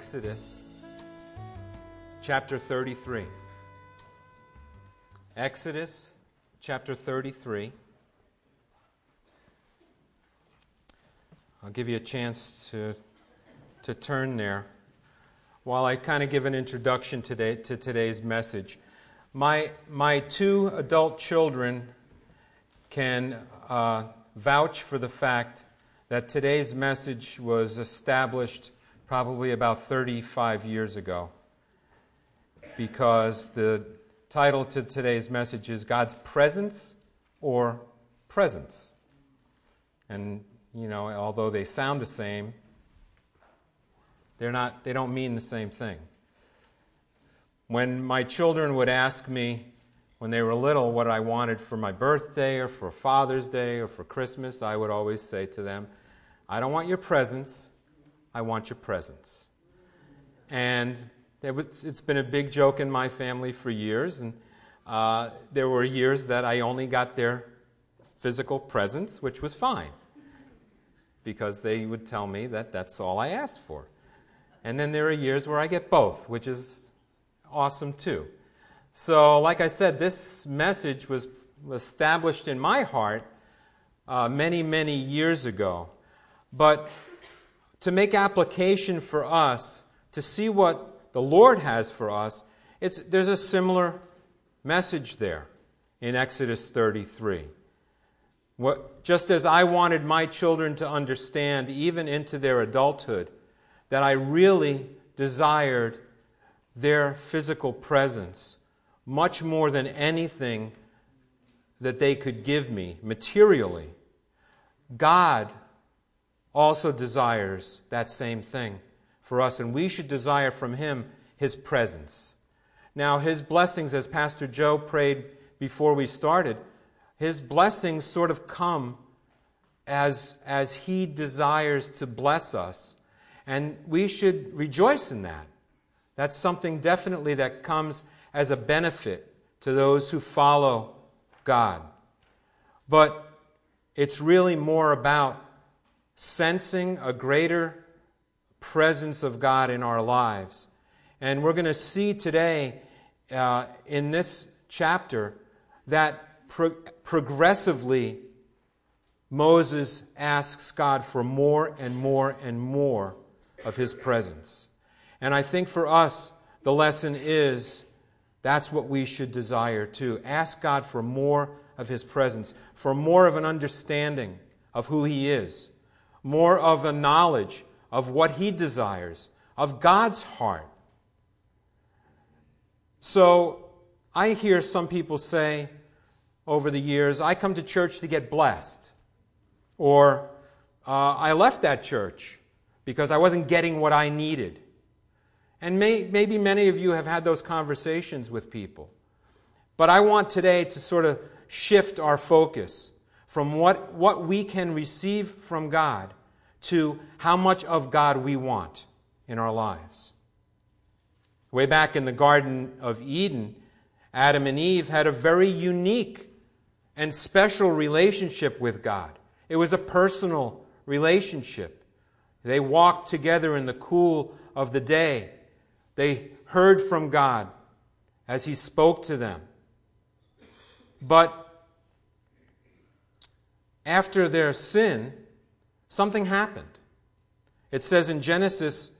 Exodus chapter 33. Exodus chapter 33. I'll give you a chance to, to turn there while I kind of give an introduction today to today's message. My, my two adult children can uh, vouch for the fact that today's message was established probably about 35 years ago because the title to today's message is God's Presence or Presents. And, you know, although they sound the same, they're not, they don't mean the same thing. When my children would ask me when they were little what I wanted for my birthday or for Father's Day or for Christmas, I would always say to them, I don't want your presents, I want your presence. And was, it's been a big joke in my family for years, and uh, there were years that I only got their physical presence, which was fine, because they would tell me that that's all I asked for. And then there are years where I get both, which is awesome too. So, like I said, this message was established in my heart uh, many, many years ago. But to make application for us, to see what the Lord has for us, it's, there's a similar message there in Exodus 33. What, just as I wanted my children to understand, even into their adulthood, that I really desired their physical presence much more than anything that they could give me materially. God also desires that same thing for us, and we should desire from Him His presence. Now, His blessings, as Pastor Joe prayed before we started, His blessings sort of come as, as He desires to bless us, and we should rejoice in that. That's something definitely that comes as a benefit to those who follow God. But it's really more about sensing a greater presence of God in our lives. And we're going to see today uh, in this chapter that pro- progressively Moses asks God for more and more and more of his presence. And I think for us, the lesson is that's what we should desire too. Ask God for more of his presence, for more of an understanding of who he is more of a knowledge of what he desires, of God's heart. So I hear some people say over the years, I come to church to get blessed. Or uh, I left that church because I wasn't getting what I needed. And may, maybe many of you have had those conversations with people. But I want today to sort of shift our focus from what, what we can receive from God to how much of God we want in our lives. Way back in the Garden of Eden, Adam and Eve had a very unique and special relationship with God. It was a personal relationship. They walked together in the cool of the day. They heard from God as He spoke to them. But after their sin, something happened. It says in Genesis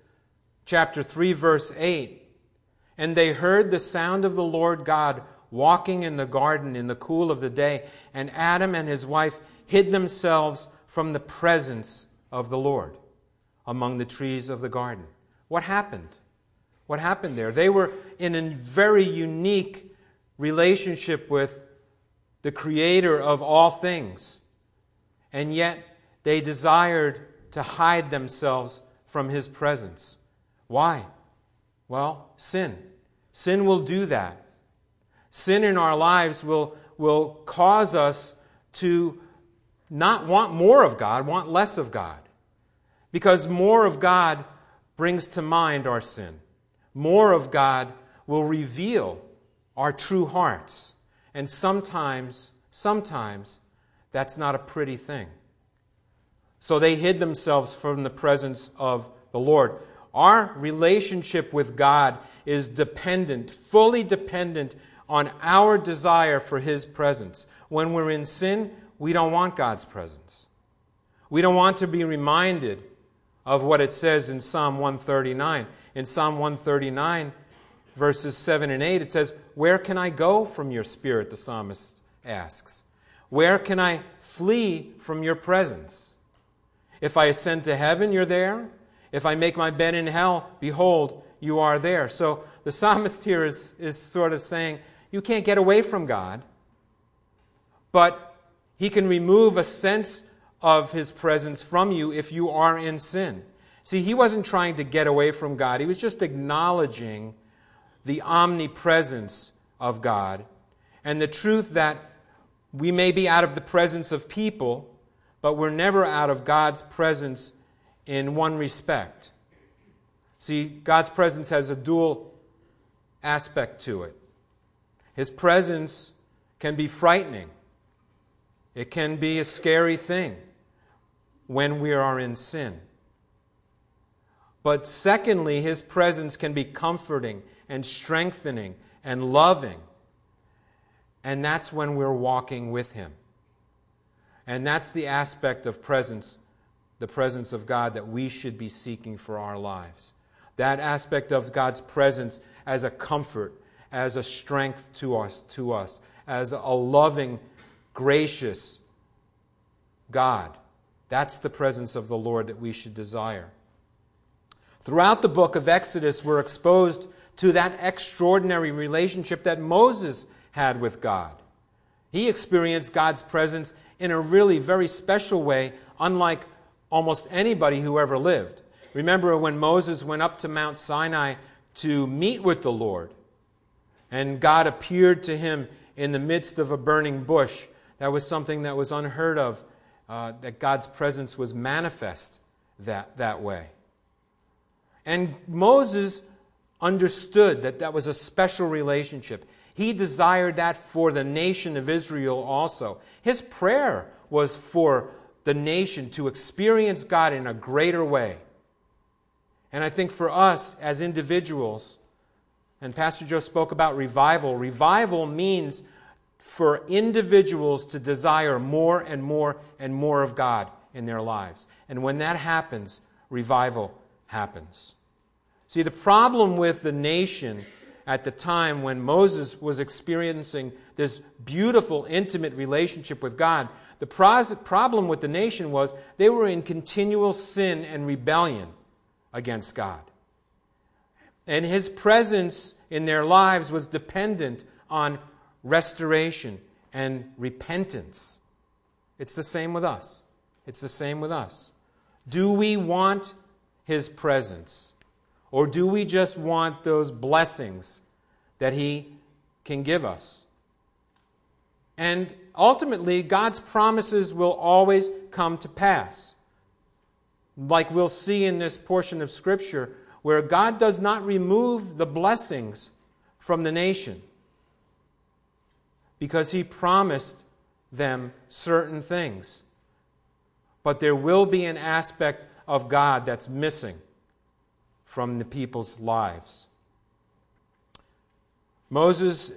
chapter 3, verse 8, and they heard the sound of the Lord God walking in the garden in the cool of the day, and Adam and his wife hid themselves from the presence of the Lord among the trees of the garden. What happened? What happened there? They were in a very unique relationship with the creator of all things. And yet they desired to hide themselves from His presence. Why? Well, sin. Sin will do that. Sin in our lives will, will cause us to not want more of God, want less of God. Because more of God brings to mind our sin. More of God will reveal our true hearts. And sometimes, sometimes, that's not a pretty thing. So they hid themselves from the presence of the Lord. Our relationship with God is dependent, fully dependent on our desire for His presence. When we're in sin, we don't want God's presence. We don't want to be reminded of what it says in Psalm 139. In Psalm 139, verses 7 and 8, it says, Where can I go from your spirit? The psalmist asks. Where can I flee from your presence? If I ascend to heaven, you're there. If I make my bed in hell, behold, you are there. So the psalmist here is, is sort of saying, You can't get away from God, but He can remove a sense of His presence from you if you are in sin. See, he wasn't trying to get away from God, he was just acknowledging the omnipresence of God and the truth that we may be out of the presence of people, but we're never out of God's presence in one respect. See, God's presence has a dual aspect to it. His presence can be frightening, it can be a scary thing when we are in sin. But secondly, his presence can be comforting and strengthening and loving. And that's when we're walking with him. And that's the aspect of presence, the presence of God that we should be seeking for our lives. That aspect of God's presence as a comfort, as a strength to us, to us, as a loving, gracious God. That's the presence of the Lord that we should desire. Throughout the book of Exodus, we're exposed to that extraordinary relationship that Moses had with God. He experienced God's presence in a really very special way, unlike almost anybody who ever lived. Remember when Moses went up to Mount Sinai to meet with the Lord, and God appeared to him in the midst of a burning bush. That was something that was unheard of, uh, that God's presence was manifest that, that way. And Moses understood that that was a special relationship. He desired that for the nation of Israel also. His prayer was for the nation to experience God in a greater way. And I think for us as individuals, and Pastor Joe spoke about revival, revival means for individuals to desire more and more and more of God in their lives. And when that happens, revival happens. See, the problem with the nation at the time when Moses was experiencing this beautiful, intimate relationship with God, the problem with the nation was they were in continual sin and rebellion against God. And his presence in their lives was dependent on restoration and repentance. It's the same with us. It's the same with us. Do we want his presence? Or do we just want those blessings that he can give us? And ultimately, God's promises will always come to pass. Like we'll see in this portion of Scripture, where God does not remove the blessings from the nation because he promised them certain things. But there will be an aspect of God that's missing from the people's lives. Moses,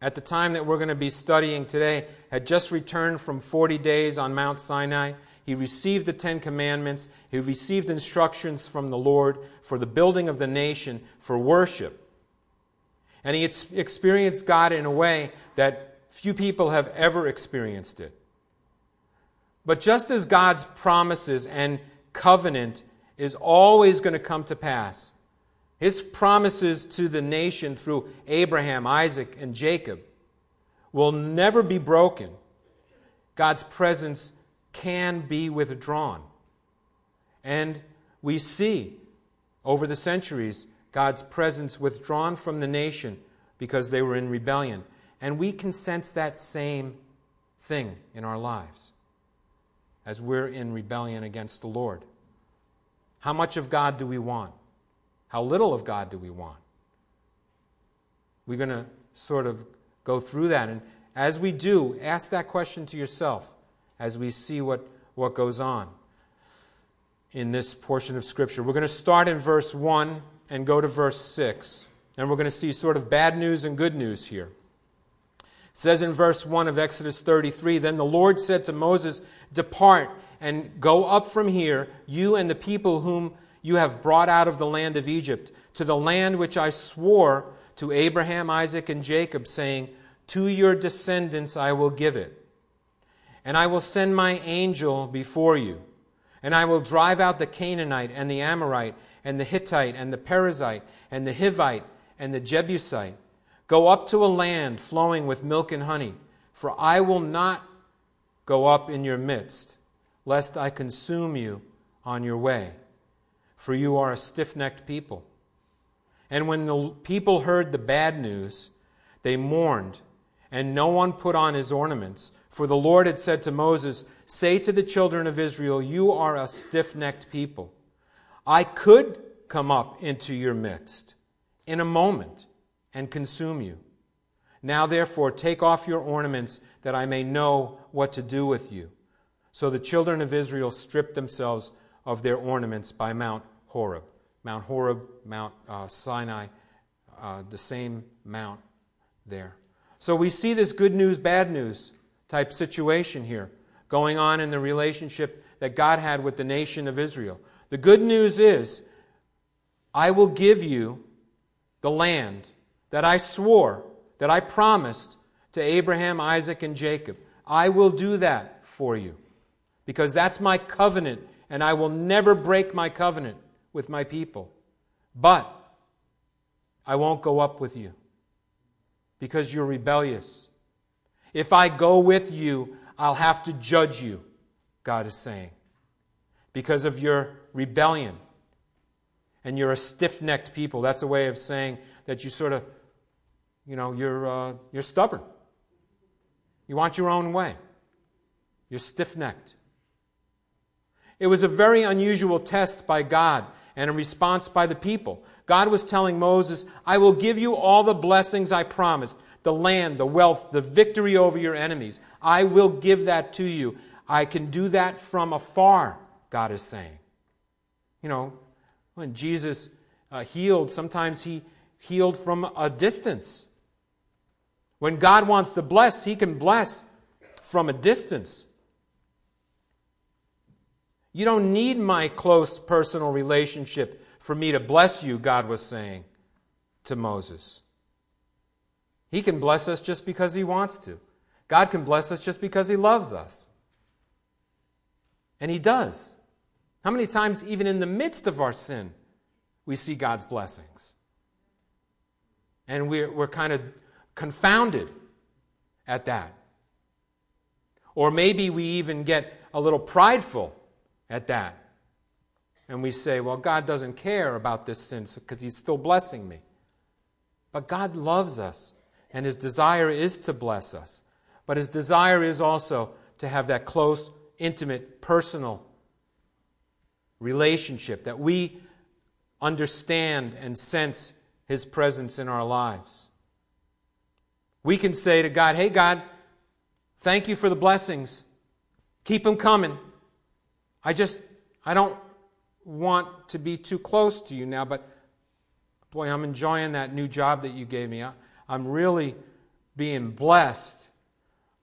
at the time that we're going to be studying today, had just returned from 40 days on Mount Sinai. He received the Ten Commandments. He received instructions from the Lord for the building of the nation, for worship. And he experienced God in a way that few people have ever experienced it. But just as God's promises and covenant is always going to come to pass, his promises to the nation through Abraham, Isaac, and Jacob will never be broken. God's presence can be withdrawn. And we see over the centuries God's presence withdrawn from the nation because they were in rebellion. And we can sense that same thing in our lives as we're in rebellion against the Lord. How much of God do we want? How little of God do we want? We're going to sort of go through that. And as we do, ask that question to yourself as we see what, what goes on in this portion of Scripture. We're going to start in verse 1 and go to verse 6. And we're going to see sort of bad news and good news here. Says in verse 1 of Exodus 33 Then the Lord said to Moses, Depart and go up from here, you and the people whom you have brought out of the land of Egypt, to the land which I swore to Abraham, Isaac, and Jacob, saying, To your descendants I will give it. And I will send my angel before you, and I will drive out the Canaanite, and the Amorite, and the Hittite, and the Perizzite, and the Hivite, and the Jebusite Go up to a land flowing with milk and honey, for I will not go up in your midst, lest I consume you on your way, for you are a stiff necked people. And when the people heard the bad news, they mourned, and no one put on his ornaments. For the Lord had said to Moses, Say to the children of Israel, You are a stiff necked people. I could come up into your midst in a moment and consume you. Now, therefore, take off your ornaments that I may know what to do with you. So the children of Israel stripped themselves of their ornaments by Mount Horeb. Mount Horeb, Mount uh, Sinai, uh, the same mount there. So we see this good news, bad news type situation here going on in the relationship that God had with the nation of Israel. The good news is, I will give you the land that I swore, that I promised to Abraham, Isaac, and Jacob. I will do that for you because that's my covenant, and I will never break my covenant with my people. But I won't go up with you because you're rebellious. If I go with you, I'll have to judge you, God is saying, because of your rebellion. And you're a stiff necked people. That's a way of saying that you sort of you know, you're, uh, you're stubborn. You want your own way. You're stiff necked. It was a very unusual test by God and a response by the people. God was telling Moses, I will give you all the blessings I promised the land, the wealth, the victory over your enemies. I will give that to you. I can do that from afar, God is saying. You know, when Jesus uh, healed, sometimes he healed from a distance. When God wants to bless, He can bless from a distance. You don't need my close personal relationship for me to bless you, God was saying to Moses. He can bless us just because He wants to. God can bless us just because He loves us. And He does. How many times, even in the midst of our sin, we see God's blessings? And we're, we're kind of confounded at that. Or maybe we even get a little prideful at that. And we say, well, God doesn't care about this sin because He's still blessing me. But God loves us, and His desire is to bless us. But His desire is also to have that close, intimate, personal relationship that we understand and sense His presence in our lives. We can say to God, Hey, God, thank you for the blessings. Keep them coming. I just, I don't want to be too close to you now, but boy, I'm enjoying that new job that you gave me. I, am really being blessed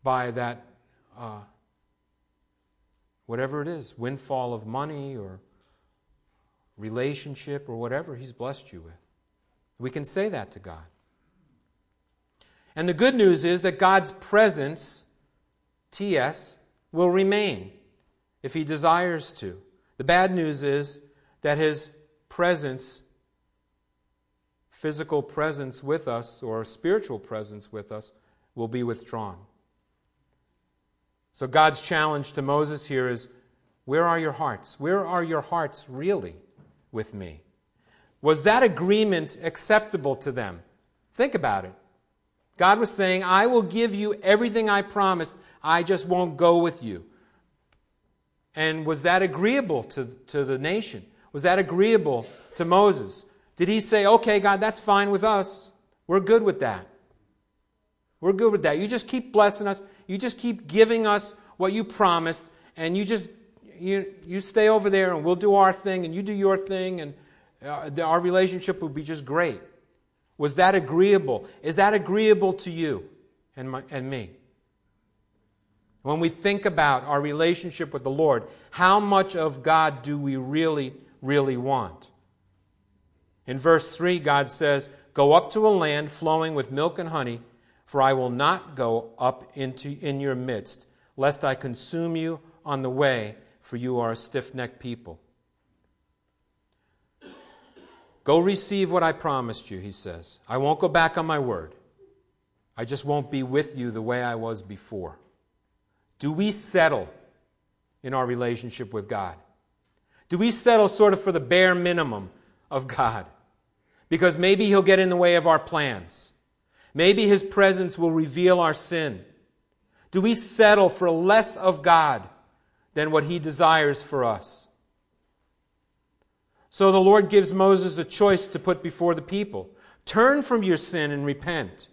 by that, uh, whatever it is windfall of money or relationship or whatever He's blessed you with. We can say that to God. And the good news is that God's presents, TS, will remain if He desires to. The bad news is that His presence, physical presence with us, or spiritual presence with us, will be withdrawn. So God's challenge to Moses here is Where are your hearts? Where are your hearts really with me? Was that agreement acceptable to them? Think about it. God was saying, I will give you everything I promised, I just won't go with you. And was that agreeable to, to the nation? Was that agreeable to Moses? Did he say, okay, God, that's fine with us? We're good with that. We're good with that. You just keep blessing us. You just keep giving us what you promised, and you just you, you stay over there, and we'll do our thing, and you do your thing, and uh, the, our relationship will be just great. Was that agreeable? Is that agreeable to you and, my, and me? When we think about our relationship with the Lord, how much of God do we really, really want? In verse 3, God says, Go up to a land flowing with milk and honey, for I will not go up into in your midst, lest I consume you on the way, for you are a stiff necked people. Go receive what I promised you, he says. I won't go back on my word. I just won't be with you the way I was before. Do we settle in our relationship with God? Do we settle sort of for the bare minimum of God? Because maybe He'll get in the way of our plans. Maybe His presence will reveal our sin. Do we settle for less of God than what He desires for us? So the Lord gives Moses a choice to put before the people turn from your sin and repent.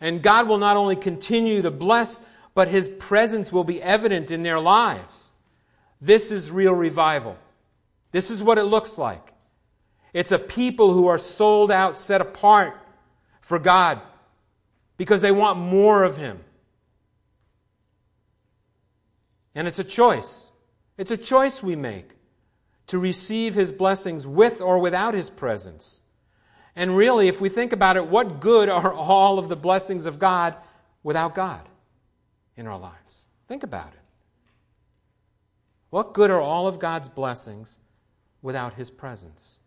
And God will not only continue to bless, but His presence will be evident in their lives. This is real revival. This is what it looks like. It's a people who are sold out, set apart for God because they want more of Him. And it's a choice. It's a choice we make to receive His blessings with or without His presence. And really, if we think about it, what good are all of the blessings of God without God in our lives? Think about it. What good are all of God's blessings without His presence?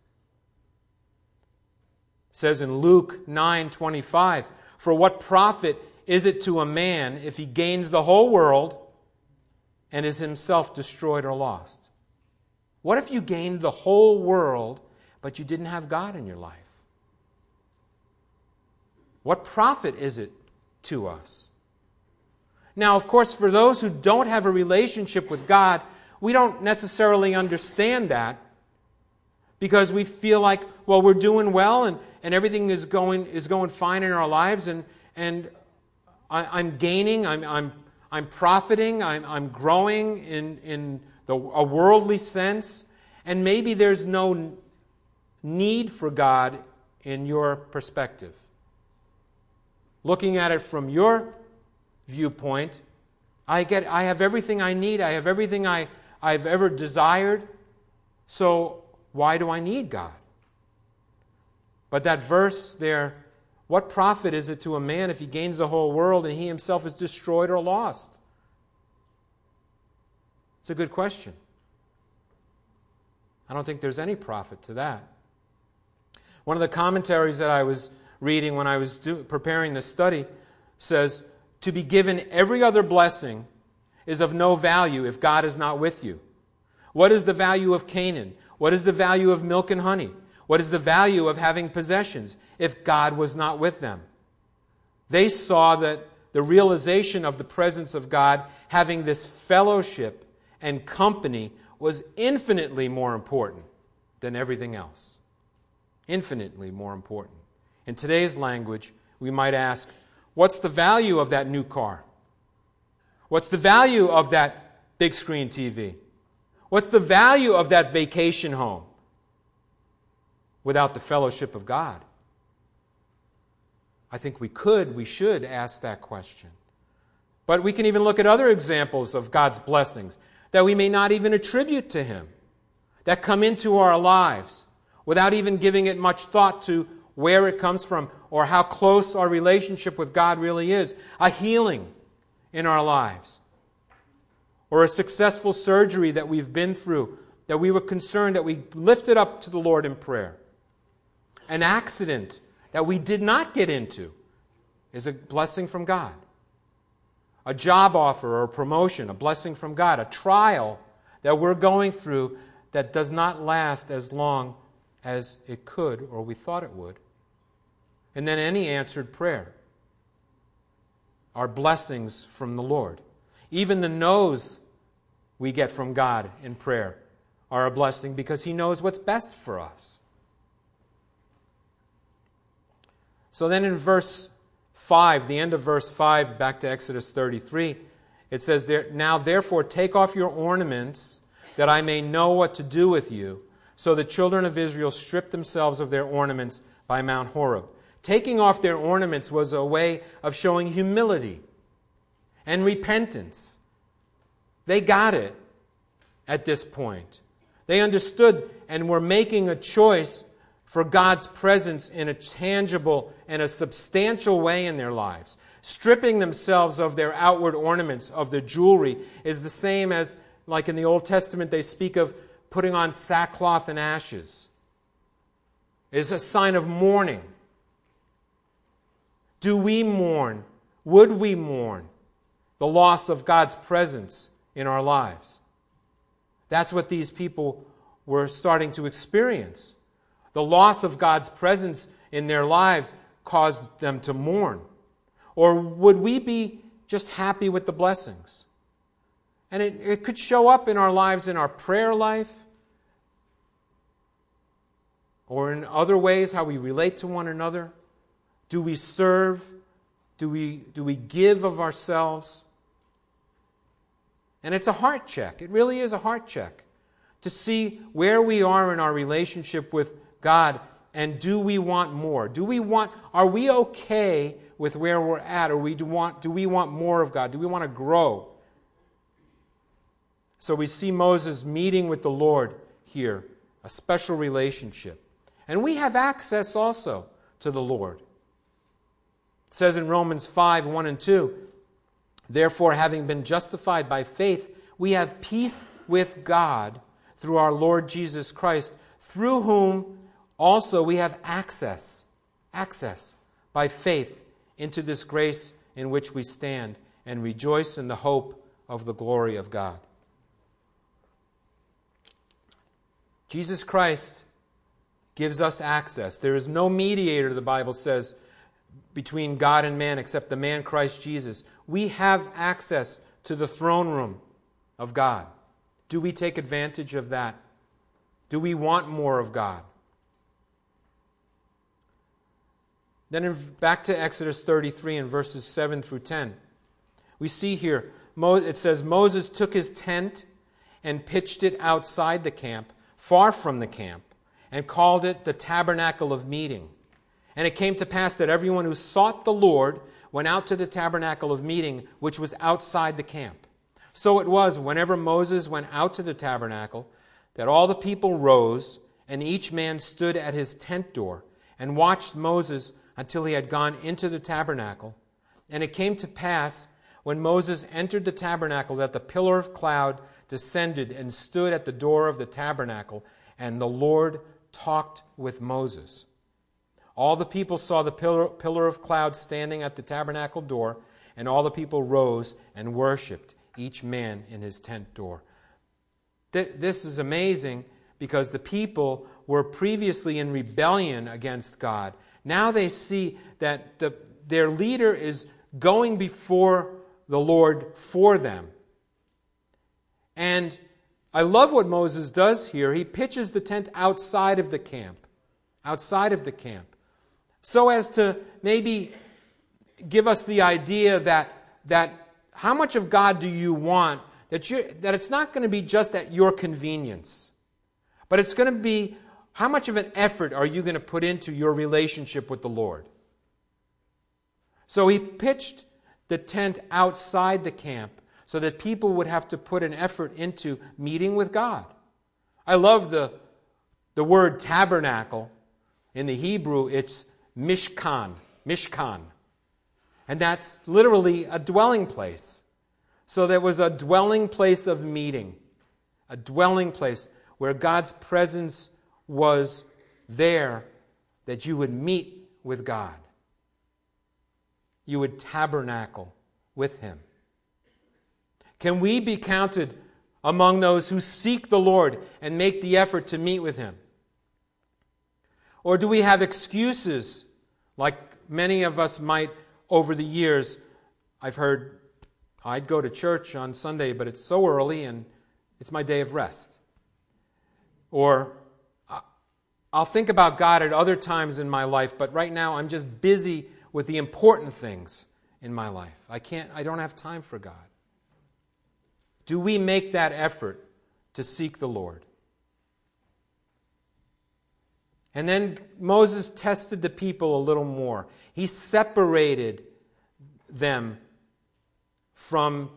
It says in Luke 9 25, For what profit is it to a man if he gains the whole world and is himself destroyed or lost? What if you gained the whole world, but you didn't have God in your life? What profit is it to us? Now, of course, for those who don't have a relationship with God, we don't necessarily understand that because we feel like, well, we're doing well and, and everything is going, is going fine in our lives and, and I, am gaining, I'm, I'm, I'm profiting, I'm, I'm growing in, in the, a worldly sense, and maybe there's no need for God in your perspective. Looking at it from your viewpoint, I get I have everything I need, I have everything I, I've ever desired. So why do I need God? But that verse there, what profit is it to a man if he gains the whole world and he himself is destroyed or lost? It's a good question. I don't think there's any profit to that. One of the commentaries that I was reading when I was do, preparing this study says, To be given every other blessing is of no value if God is not with you. What is the value of Canaan? What is the value of milk and honey? What is the value of having possessions if God was not with them? They saw that the realization of the presence of God, having this fellowship and company was infinitely more important than everything else. Infinitely more important. In today's language, we might ask, what's the value of that new car? What's the value of that big screen TV? What's the value of that vacation home without the fellowship of God? I think we could, we should ask that question. But we can even look at other examples of God's blessings that we may not even attribute to Him, that come into our lives without even giving it much thought to where it comes from or how close our relationship with God really is. A healing in our lives, or a successful surgery that we've been through that we were concerned that we lifted up to the Lord in prayer. An accident that we did not get into is a blessing from God a job offer or a promotion, a blessing from God, a trial that we're going through that does not last as long as it could or we thought it would. And then any answered prayer are blessings from the Lord. Even the no's we get from God in prayer are a blessing because He knows what's best for us. So then in verse 5, the end of verse 5, back to Exodus 33, it says, Now therefore take off your ornaments, that I may know what to do with you. So the children of Israel stripped themselves of their ornaments by Mount Horeb. Taking off their ornaments was a way of showing humility and repentance. They got it at this point. They understood and were making a choice for God's presence in a tangible and a substantial way in their lives. Stripping themselves of their outward ornaments, of their jewelry, is the same as, like in the Old Testament, they speak of putting on sackcloth and ashes. It is a sign of mourning. Do we mourn? Would we mourn the loss of God's presence in our lives? That's what these people were starting to experience. The loss of God's presence in their lives caused them to mourn. Or would we be just happy with the blessings? And it, it could show up in our lives in our prayer life or in other ways how we relate to one another. Do we serve? Do we, do we give of ourselves? And it's a heart check. It really is a heart check to see where we are in our relationship with God and do we want more? Do we want are we okay with where we're at or we do want do we want more of God? Do we want to grow? So we see Moses meeting with the Lord here, a special relationship. And we have access also to the Lord. It says in Romans 5 1 and 2, Therefore, having been justified by faith, we have peace with God through our Lord Jesus Christ, through whom also we have access, access by faith into this grace in which we stand and rejoice in the hope of the glory of God. Jesus Christ gives us access. There is no mediator, the Bible says, between God and man except the man Christ Jesus. We have access to the throne room of God. Do we take advantage of that? Do we want more of God? Then in, back to Exodus 33 and verses 7 through 10. We see here, it says, Moses took his tent and pitched it outside the camp, far from the camp, and called it the tabernacle of meeting. And it came to pass that everyone who sought the Lord went out to the tabernacle of meeting, which was outside the camp. So it was, whenever Moses went out to the tabernacle, that all the people rose, and each man stood at his tent door, and watched Moses until he had gone into the tabernacle. And it came to pass, when Moses entered the tabernacle, that the pillar of cloud descended and stood at the door of the tabernacle, and the Lord talked with Moses. All the people saw the pillar, pillar of cloud standing at the tabernacle door, and all the people rose and worshiped each man in his tent door. This is amazing because the people were previously in rebellion against God. Now they see that the, their leader is going before the Lord for them. And I love what Moses does here. He pitches the tent outside of the camp, outside of the camp, so as to maybe give us the idea that, that how much of God do you want that, you, that it's not going to be just at your convenience, but it's going to be how much of an effort are you going to put into your relationship with the Lord? So he pitched the tent outside the camp so that people would have to put an effort into meeting with God. I love the, the word tabernacle. In the Hebrew, it's mishkan, mishkan. And that's literally a dwelling place. So there was a dwelling place of meeting, a dwelling place where God's presence was there that you would meet with God. You would tabernacle with Him. Can we be counted among those who seek the Lord and make the effort to meet with Him? Or do we have excuses like many of us might over the years? I've heard I'd go to church on Sunday, but it's so early and it's my day of rest. Or I'll think about God at other times in my life, but right now I'm just busy with the important things in my life. I can't I don't have time for God. Do we make that effort to seek the Lord? And then Moses tested the people a little more. He separated them from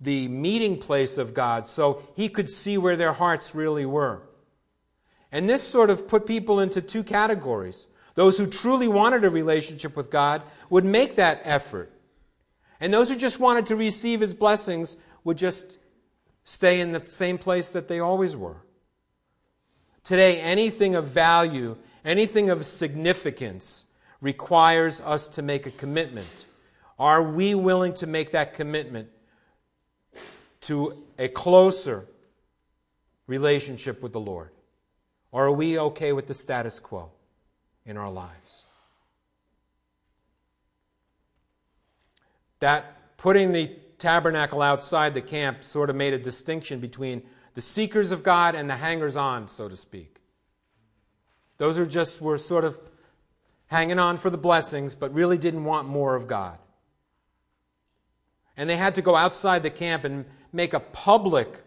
the meeting place of God so he could see where their hearts really were. And this sort of put people into two categories. Those who truly wanted a relationship with God would make that effort. And those who just wanted to receive his blessings would just stay in the same place that they always were. Today, anything of value, anything of significance, requires us to make a commitment. Are we willing to make that commitment to a closer relationship with the Lord? Or are we okay with the status quo in our lives? That putting the tabernacle outside the camp sort of made a distinction between the seekers of God and the hangers on, so to speak. Those are just were sort of hanging on for the blessings, but really didn't want more of God. And they had to go outside the camp and make a public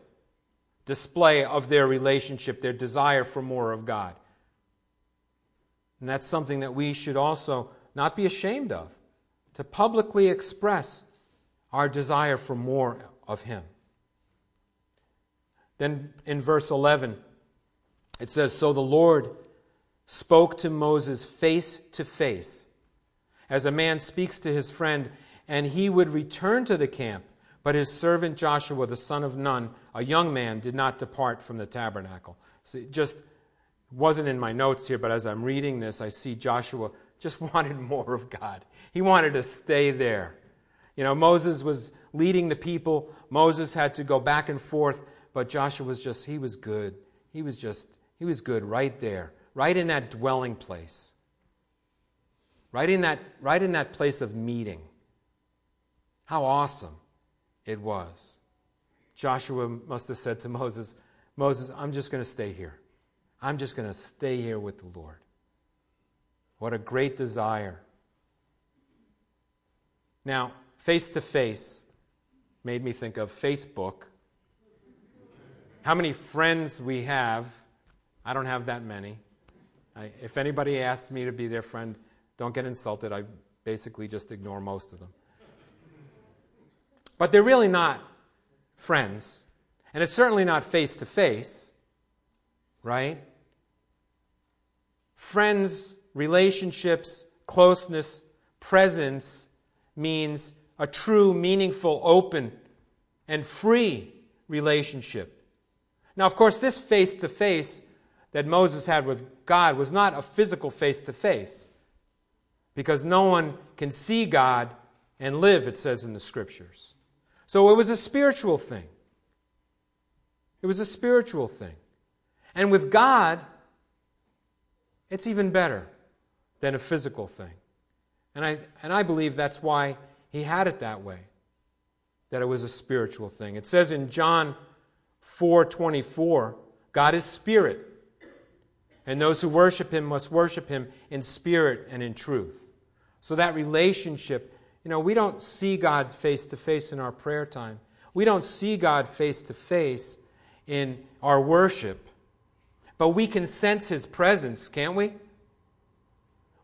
display of their relationship, their desire for more of God. And that's something that we should also not be ashamed of, to publicly express our desire for more of Him. Then in verse 11, it says So the Lord spoke to Moses face to face, as a man speaks to his friend, and he would return to the camp. But his servant Joshua, the son of Nun, a young man, did not depart from the tabernacle. So it just wasn't in my notes here, but as I'm reading this, I see Joshua just wanted more of God. He wanted to stay there. You know, Moses was leading the people. Moses had to go back and forth, but Joshua was just, he was good. He was just, he was good right there, right in that dwelling place. Right in that, right in that place of meeting. How awesome it was. Joshua must have said to Moses, Moses, I'm just going to stay here. I'm just going to stay here with the Lord. What a great desire. Now, face to face made me think of Facebook. How many friends we have. I don't have that many. I, if anybody asks me to be their friend, don't get insulted. I basically just ignore most of them. But they're really not friends. And it's certainly not face to face, right? Friends, relationships, closeness, presence means a true, meaningful, open, and free relationship. Now, of course, this face to face that Moses had with God was not a physical face to face, because no one can see God and live, it says in the scriptures. So it was a spiritual thing. It was a spiritual thing. And with God, it's even better than a physical thing. And I, and I believe that's why he had it that way, that it was a spiritual thing. It says in John 4:24, God is spirit, and those who worship him must worship him in spirit and in truth. So that relationship, you know, we don't see God face to face in our prayer time. We don't see God face to face in our worship. But we can sense his presence, can't we?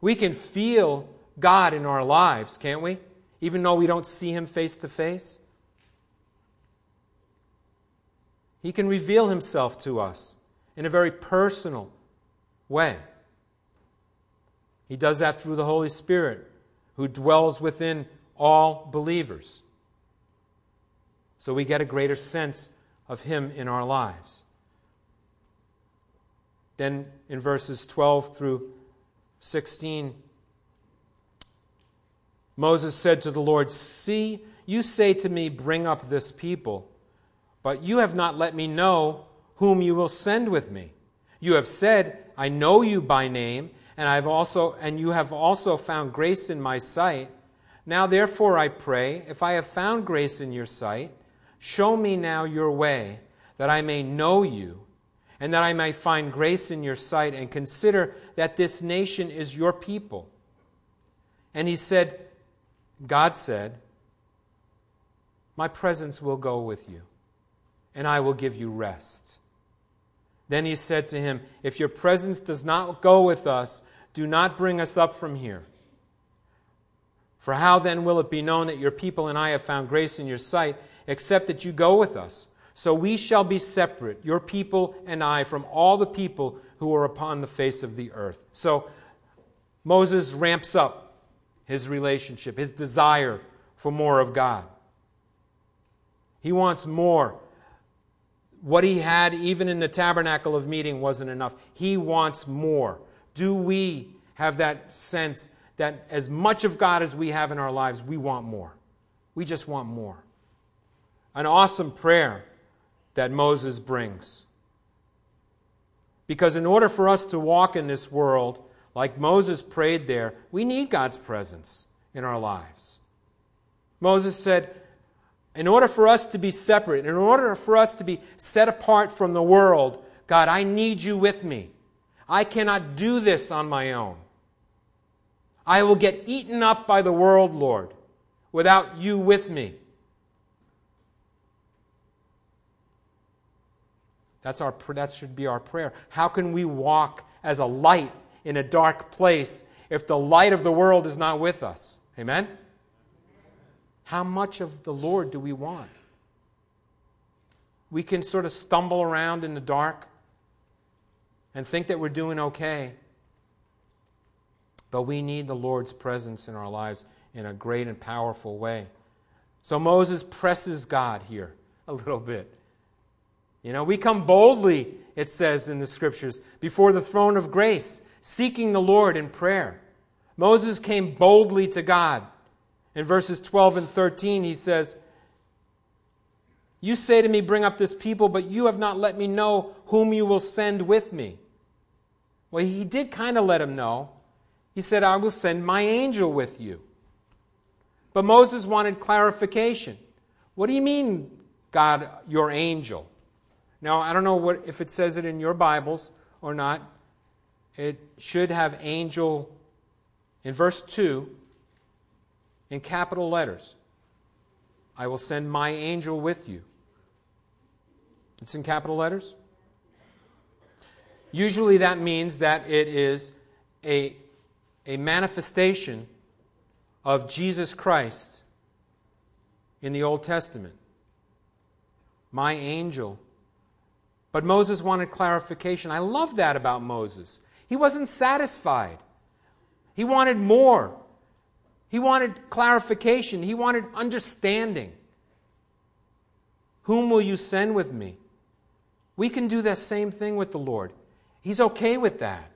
We can feel God in our lives, can't we? Even though we don't see Him face to face. He can reveal Himself to us in a very personal way. He does that through the Holy Spirit, who dwells within all believers. So we get a greater sense of Him in our lives. Then in verses 12 through 16, Moses said to the Lord, See, you say to me, Bring up this people. but you have not let me know whom you will send with me. You have said, I know you by name, and I've also and you have also found grace in my sight. Now therefore I pray, if I have found grace in your sight, show me now your way, that I may know you, and that I may find grace in your sight, and consider that this nation is your people. And he said, God said, My presence will go with you, and I will give you rest. Then he said to him, If your presence does not go with us, do not bring us up from here. For how then will it be known that your people and I have found grace in your sight, except that you go with us? So we shall be separate, your people and I, from all the people who are upon the face of the earth. So Moses ramps up his relationship, his desire for more of God. He wants more. What he had, even in the tabernacle of meeting, wasn't enough. He wants more. Do we have that sense that as much of God as we have in our lives, we want more? We just want more. An awesome prayer that Moses brings. Because in order for us to walk in this world, like Moses prayed there, we need God's presence in our lives. Moses said, in order for us to be separate, in order for us to be set apart from the world, God, I need you with me. I cannot do this on my own. I will get eaten up by the world, Lord, without you with me. That's our, that should be our prayer. How can we walk as a light in a dark place if the light of the world is not with us. Amen? How much of the Lord do we want? We can sort of stumble around in the dark and think that we're doing okay. But we need the Lord's presence in our lives in a great and powerful way. So Moses presses God here a little bit. You know, we come boldly, it says in the scriptures, before the throne of grace seeking the Lord in prayer. Moses came boldly to God. In verses 12 and 13, he says, You say to me, Bring up this people, but you have not let me know whom you will send with me. Well, he did kind of let him know. He said, I will send my angel with you. But Moses wanted clarification. What do you mean, God, your angel? Now, I don't know what, if it says it in your Bibles or not. It should have angel in verse 2 in capital letters. I will send my angel with you. It's in capital letters. Usually that means that it is a, a manifestation of Jesus Christ in the Old Testament. My angel. But Moses wanted clarification. I love that about Moses. He wasn't satisfied. He wanted more. He wanted clarification. He wanted understanding. Whom will you send with me? We can do that same thing with the Lord. He's okay with that.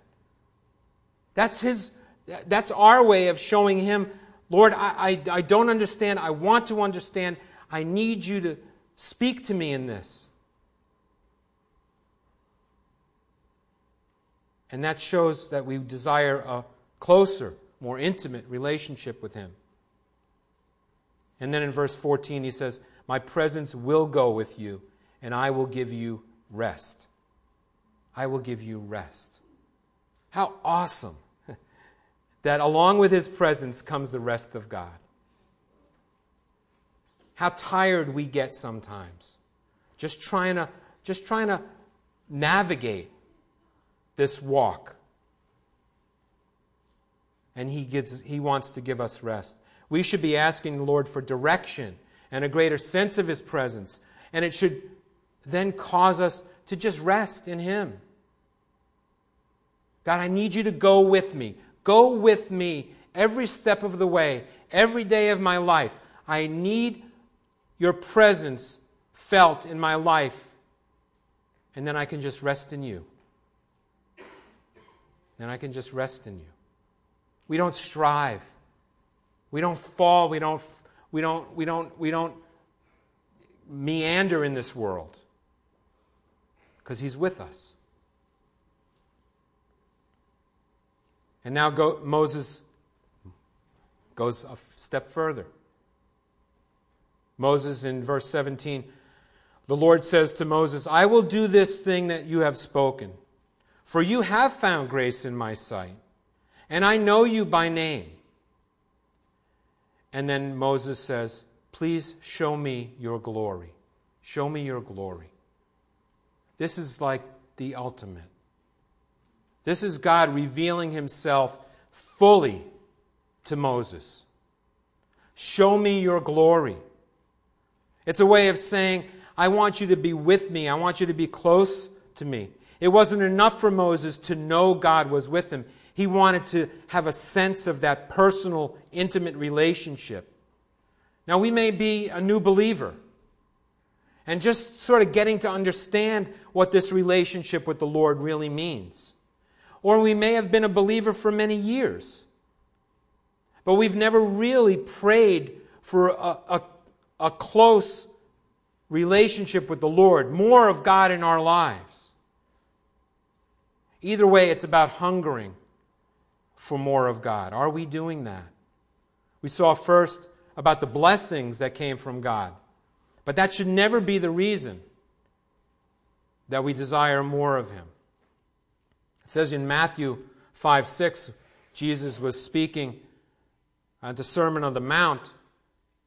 That's his that's our way of showing him, Lord, I, I, I don't understand. I want to understand. I need you to speak to me in this. And that shows that we desire a closer, more intimate relationship with Him. And then in verse 14, he says, My presence will go with you, and I will give you rest. I will give you rest. How awesome that along with His presence comes the rest of God. How tired we get sometimes. Just trying to, just trying to navigate this walk. And he, gives, he wants to give us rest. We should be asking the Lord for direction and a greater sense of His presence. And it should then cause us to just rest in Him. God, I need you to go with me. Go with me every step of the way, every day of my life. I need your presence felt in my life. And then I can just rest in you then I can just rest in you. We don't strive. We don't fall. We don't, we don't, we don't, we don't meander in this world because He's with us. And now go, Moses goes a step further. Moses in verse 17, the Lord says to Moses, I will do this thing that you have spoken, for you have found grace in my sight, and I know you by name. And then Moses says, Please show me your glory. Show me your glory. This is like the ultimate. This is God revealing himself fully to Moses. Show me your glory. It's a way of saying, I want you to be with me. I want you to be close to me. It wasn't enough for Moses to know God was with him. He wanted to have a sense of that personal, intimate relationship. Now, we may be a new believer and just sort of getting to understand what this relationship with the Lord really means. Or we may have been a believer for many years, but we've never really prayed for a, a, a close relationship with the Lord, more of God in our lives. Either way, it's about hungering for more of God. Are we doing that? We saw first about the blessings that came from God, but that should never be the reason that we desire more of Him. It says in Matthew 5 6, Jesus was speaking at the Sermon on the Mount,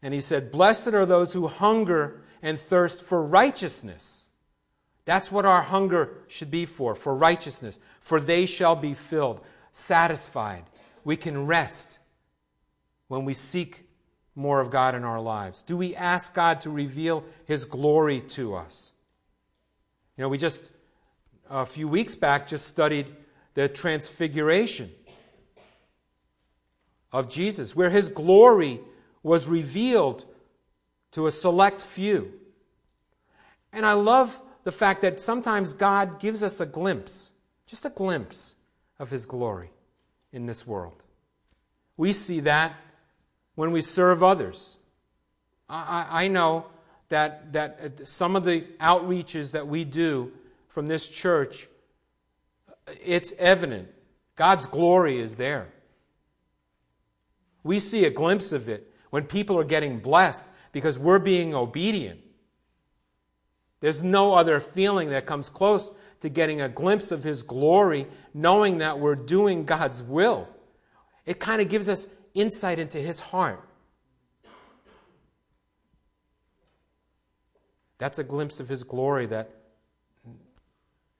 and he said, Blessed are those who hunger and thirst for righteousness. That's what our hunger should be for, for righteousness. For they shall be filled, satisfied. We can rest when we seek more of God in our lives. Do we ask God to reveal His glory to us? You know, we just, a few weeks back, just studied the transfiguration of Jesus, where His glory was revealed to a select few. And I love the fact that sometimes God gives us a glimpse, just a glimpse of His glory in this world. We see that when we serve others. I, I know that, that some of the outreaches that we do from this church, it's evident. God's glory is there. We see a glimpse of it when people are getting blessed because we're being obedient. There's no other feeling that comes close to getting a glimpse of His glory, knowing that we're doing God's will. It kind of gives us insight into His heart. That's a glimpse of His glory that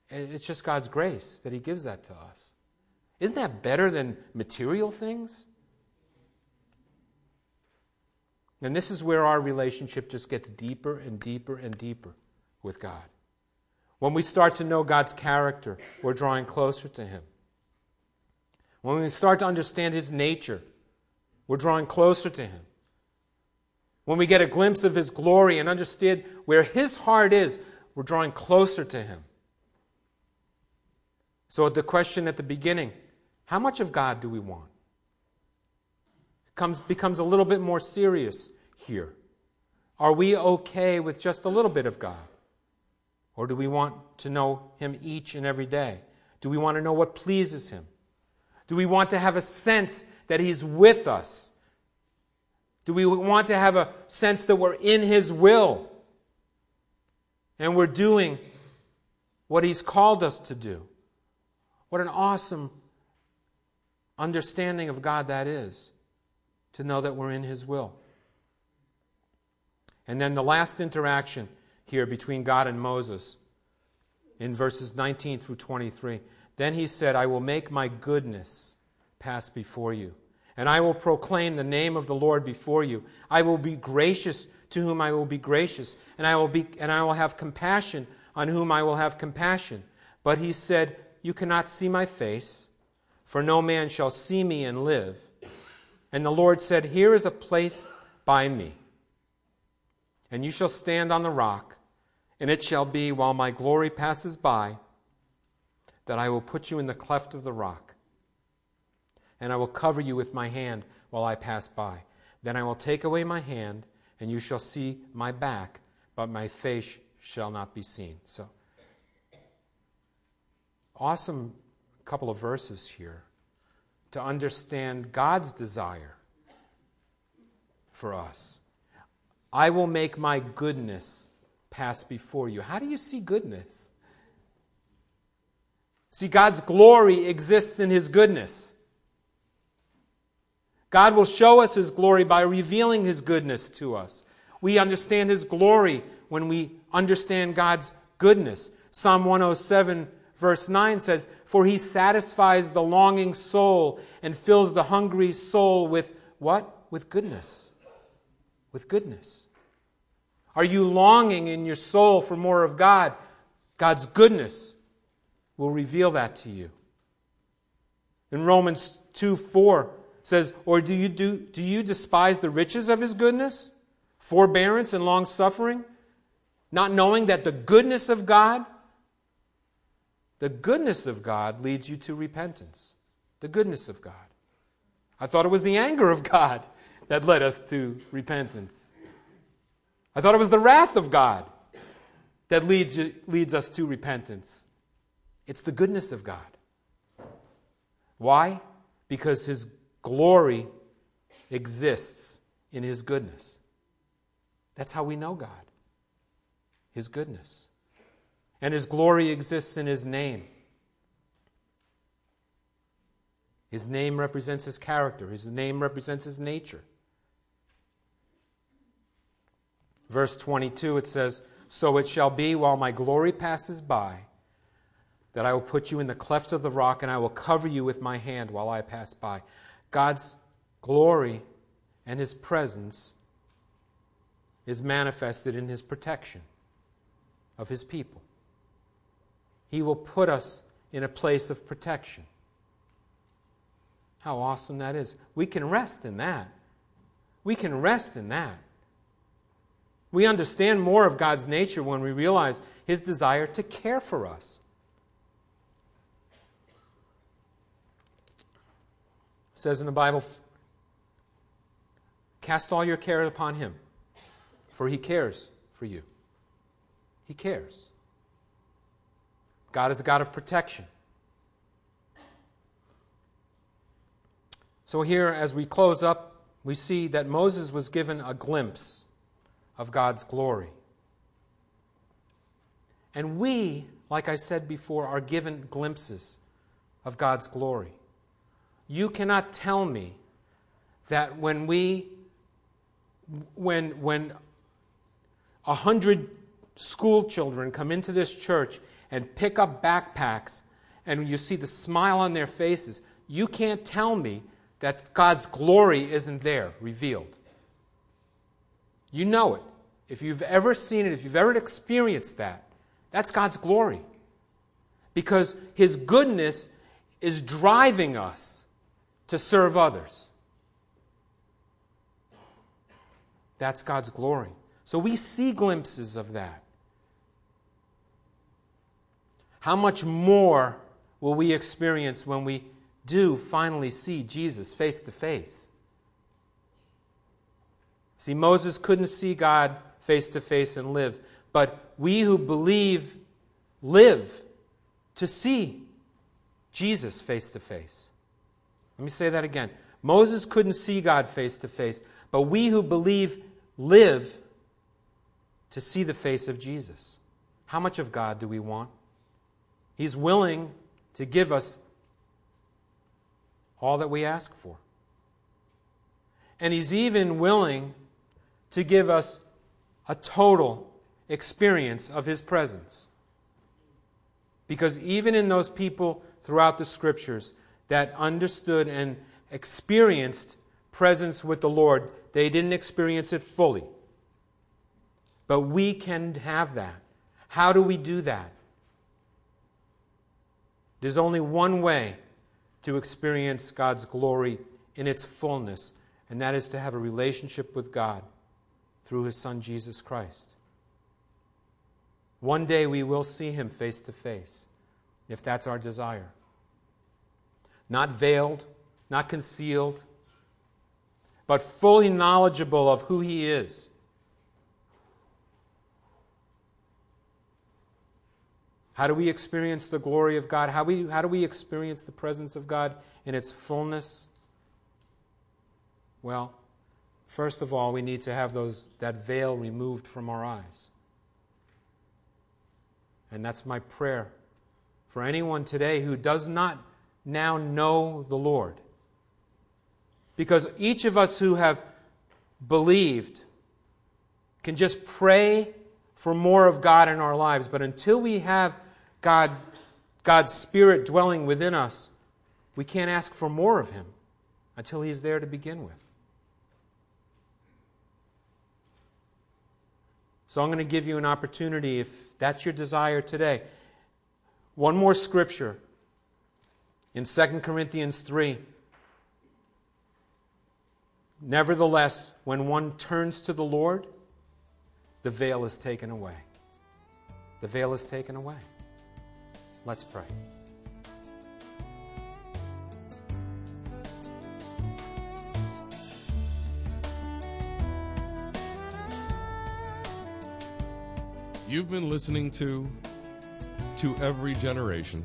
it's just God's grace that He gives that to us. Isn't that better than material things? And this is where our relationship just gets deeper and deeper and deeper with God. When we start to know God's character, we're drawing closer to Him. When we start to understand His nature, we're drawing closer to Him. When we get a glimpse of His glory and understand where His heart is, we're drawing closer to Him. So, the question at the beginning how much of God do we want? comes, becomes a little bit more serious here. Are we okay with just a little bit of God? Or do we want to know Him each and every day? Do we want to know what pleases Him? Do we want to have a sense that He's with us? Do we want to have a sense that we're in His will and we're doing what He's called us to do? What an awesome understanding of God that is to know that we're in His will. And then the last interaction here between God and Moses in verses 19 through 23. Then he said, I will make my goodness pass before you, and I will proclaim the name of the Lord before you. I will be gracious to whom I will be gracious, and I will, be, and I will have compassion on whom I will have compassion. But he said, You cannot see my face, for no man shall see me and live. And the Lord said, Here is a place by me, and you shall stand on the rock, and it shall be while my glory passes by that I will put you in the cleft of the rock, and I will cover you with my hand while I pass by. Then I will take away my hand, and you shall see my back, but my face shall not be seen. So, awesome couple of verses here to understand God's desire for us. I will make my goodness pass before you. How do you see goodness? See, God's glory exists in His goodness. God will show us His glory by revealing His goodness to us. We understand His glory when we understand God's goodness. Psalm 107, verse 9 says, For He satisfies the longing soul and fills the hungry soul with what? With goodness. With goodness. Are you longing in your soul for more of God? God's goodness will reveal that to you. In Romans 2 4 says, Or do you, do, do you despise the riches of his goodness, forbearance, and long suffering, not knowing that the goodness of God, the goodness of God leads you to repentance? The goodness of God. I thought it was the anger of God that led us to repentance. I thought it was the wrath of God that leads, leads us to repentance. It's the goodness of God. Why? Because His glory exists in His goodness. That's how we know God His goodness. And His glory exists in His name. His name represents His character, His name represents His nature. Verse 22, it says, So it shall be while my glory passes by that I will put you in the cleft of the rock and I will cover you with my hand while I pass by. God's glory and his presence is manifested in his protection of his people. He will put us in a place of protection. How awesome that is. We can rest in that. We can rest in that. We understand more of God's nature when we realize His desire to care for us. It says in the Bible, cast all your care upon Him, for He cares for you. He cares. God is a God of protection. So, here, as we close up, we see that Moses was given a glimpse of God's glory. And we, like I said before, are given glimpses of God's glory. You cannot tell me that when we, when, when a hundred school children come into this church and pick up backpacks and you see the smile on their faces, you can't tell me that God's glory isn't there revealed. You know it. If you've ever seen it, if you've ever experienced that, that's God's glory. Because His goodness is driving us to serve others. That's God's glory. So we see glimpses of that. How much more will we experience when we do finally see Jesus face to face? See, Moses couldn't see God face to face and live, but we who believe live to see Jesus face to face. Let me say that again. Moses couldn't see God face to face, but we who believe live to see the face of Jesus. How much of God do we want? He's willing to give us all that we ask for. And He's even willing to give us a total experience of His presence. Because even in those people throughout the Scriptures that understood and experienced presence with the Lord, they didn't experience it fully. But we can have that. How do we do that? There's only one way to experience God's glory in its fullness, and that is to have a relationship with God through his Son, Jesus Christ. One day we will see him face to face, if that's our desire. Not veiled, not concealed, but fully knowledgeable of who he is. How do we experience the glory of God? How, we, how do we experience the presence of God in its fullness? Well, first of all, we need to have those, that veil removed from our eyes. And that's my prayer for anyone today who does not now know the Lord. Because each of us who have believed can just pray for more of God in our lives. But until we have God, God's Spirit dwelling within us, we can't ask for more of Him until He's there to begin with. So I'm going to give you an opportunity, if that's your desire today. One more scripture in 2 Corinthians 3. Nevertheless, when one turns to the Lord, the veil is taken away. The veil is taken away. Let's pray. You've been listening to To Every Generation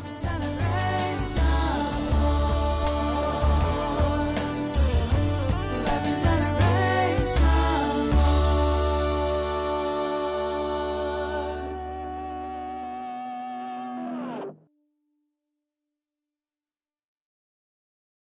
time.